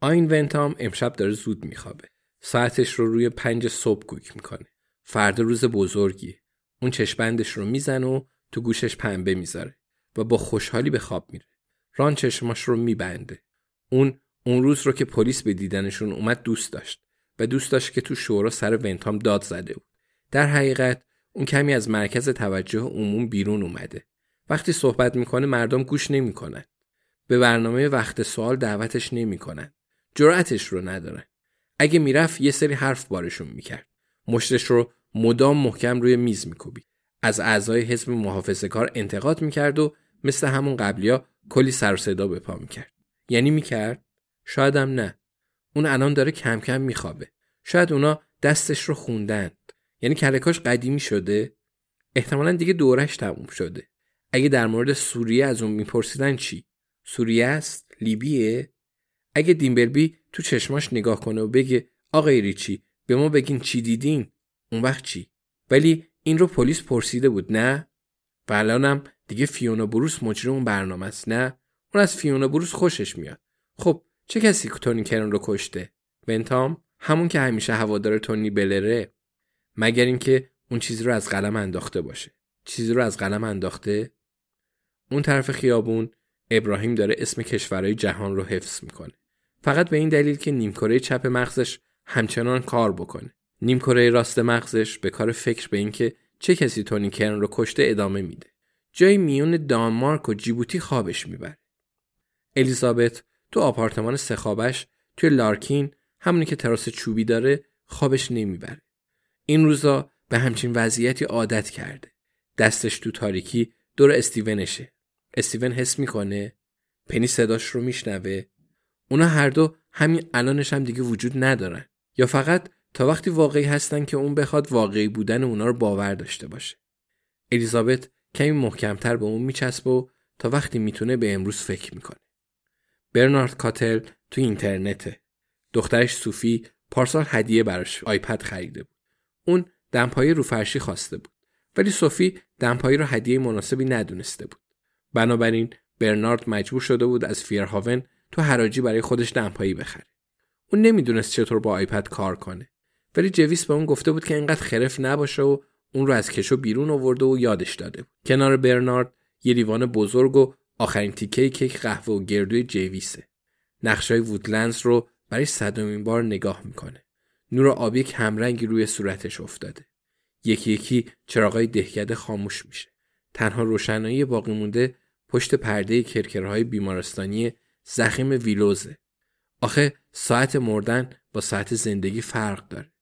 آین ونتام امشب داره زود میخوابه. ساعتش رو روی پنج صبح کوک می‌کنه. فردا روز بزرگی. اون چشمندش رو می‌زنه و تو گوشش پنبه می‌ذاره و با خوشحالی به خواب میره. ران چشماش رو میبنده. اون اون روز رو که پلیس به دیدنشون اومد دوست داشت و دوست داشت که تو شورا سر ونتام داد زده بود. در حقیقت اون کمی از مرکز توجه عموم بیرون اومده. وقتی صحبت می‌کنه مردم گوش نمی‌کنن. به برنامه وقت سوال دعوتش نمی‌کنن. جرأتش رو ندارن. اگه می‌رفت یه سری حرف بارشون می‌کرد. مشتش رو مدام محکم روی میز میکوبید. از اعضای حزب محافظه کار انتقاد می‌کرد و مثل همون قبلیا کلی سر صدا به پا می‌کرد. یعنی می‌کرد؟ شایدم نه. اون الان داره کم کم میخوابه. شاید اونا دستش رو خوندن. یعنی کلکاش قدیمی شده؟ احتمالا دیگه دورش تموم شده. اگه در مورد سوریه از اون میپرسیدن چی؟ سوریه است؟ لیبیه؟ اگه دیمبلبی تو چشماش نگاه کنه و بگه آقای ریچی به ما بگین چی دیدین؟ اون وقت چی؟ ولی این رو پلیس پرسیده بود نه؟ و الانم دیگه فیونا بروس مجری اون برنامه است نه؟ اون از فیونا بروس خوشش میاد. خب چه کسی تونی کرن رو کشته؟ بنتام همون که همیشه هوادار تونی بلره مگر اینکه اون چیزی رو از قلم انداخته باشه چیزی رو از قلم انداخته اون طرف خیابون ابراهیم داره اسم کشورهای جهان رو حفظ می‌کنه فقط به این دلیل که نیمکره چپ مغزش همچنان کار بکنه نیمکره راست مغزش به کار فکر به اینکه چه کسی تونی کرن رو کشته ادامه میده جای میون دانمارک و جیبوتی خوابش می‌بره الیزابت تو آپارتمان سخابش توی لارکین همونی که تراس چوبی داره خوابش نمی‌بره این روزا به همچین وضعیتی عادت کرده. دستش تو تاریکی دور استیونشه. استیون حس می‌کنه پنی صداش رو میشنوه. اونا هر دو همین الانش هم دیگه وجود ندارن. یا فقط تا وقتی واقعی هستن که اون بخواد واقعی بودن اونا رو باور داشته باشه. الیزابت کمی محکمتر به اون میچسبه و تا وقتی می‌تونه به امروز فکر می‌کنه. برنارد کاتل تو اینترنته. دخترش صوفی پارسال هدیه براش آیپد خریده بود. اون دمپایی رو فرشی خواسته بود ولی صوفی دمپایی رو هدیه مناسبی ندونسته بود بنابراین برنارد مجبور شده بود از فیرهاون تو حراجی برای خودش دمپایی بخره. اون نمی‌دونست چطور با آیپد کار کنه. ولی جویس به اون گفته بود که اینقدر خرف نباشه و اون رو از کشو بیرون آورده و یادش داده کنار برنارد یه لیوان بزرگ و آخرین تیکه کیک قهوه و گردوی جویسه. نقشای وودلندز رو برای صدومین بار نگاه می‌کنه. نور آبی کمرنگی روی صورتش افتاده. یکی یکی چراغای دهکده خاموش میشه. تنها روشنایی باقی مونده پشت پرده کرکرهای بیمارستانی زخیم ویلوزه. آخه ساعت مردن با ساعت زندگی فرق داره.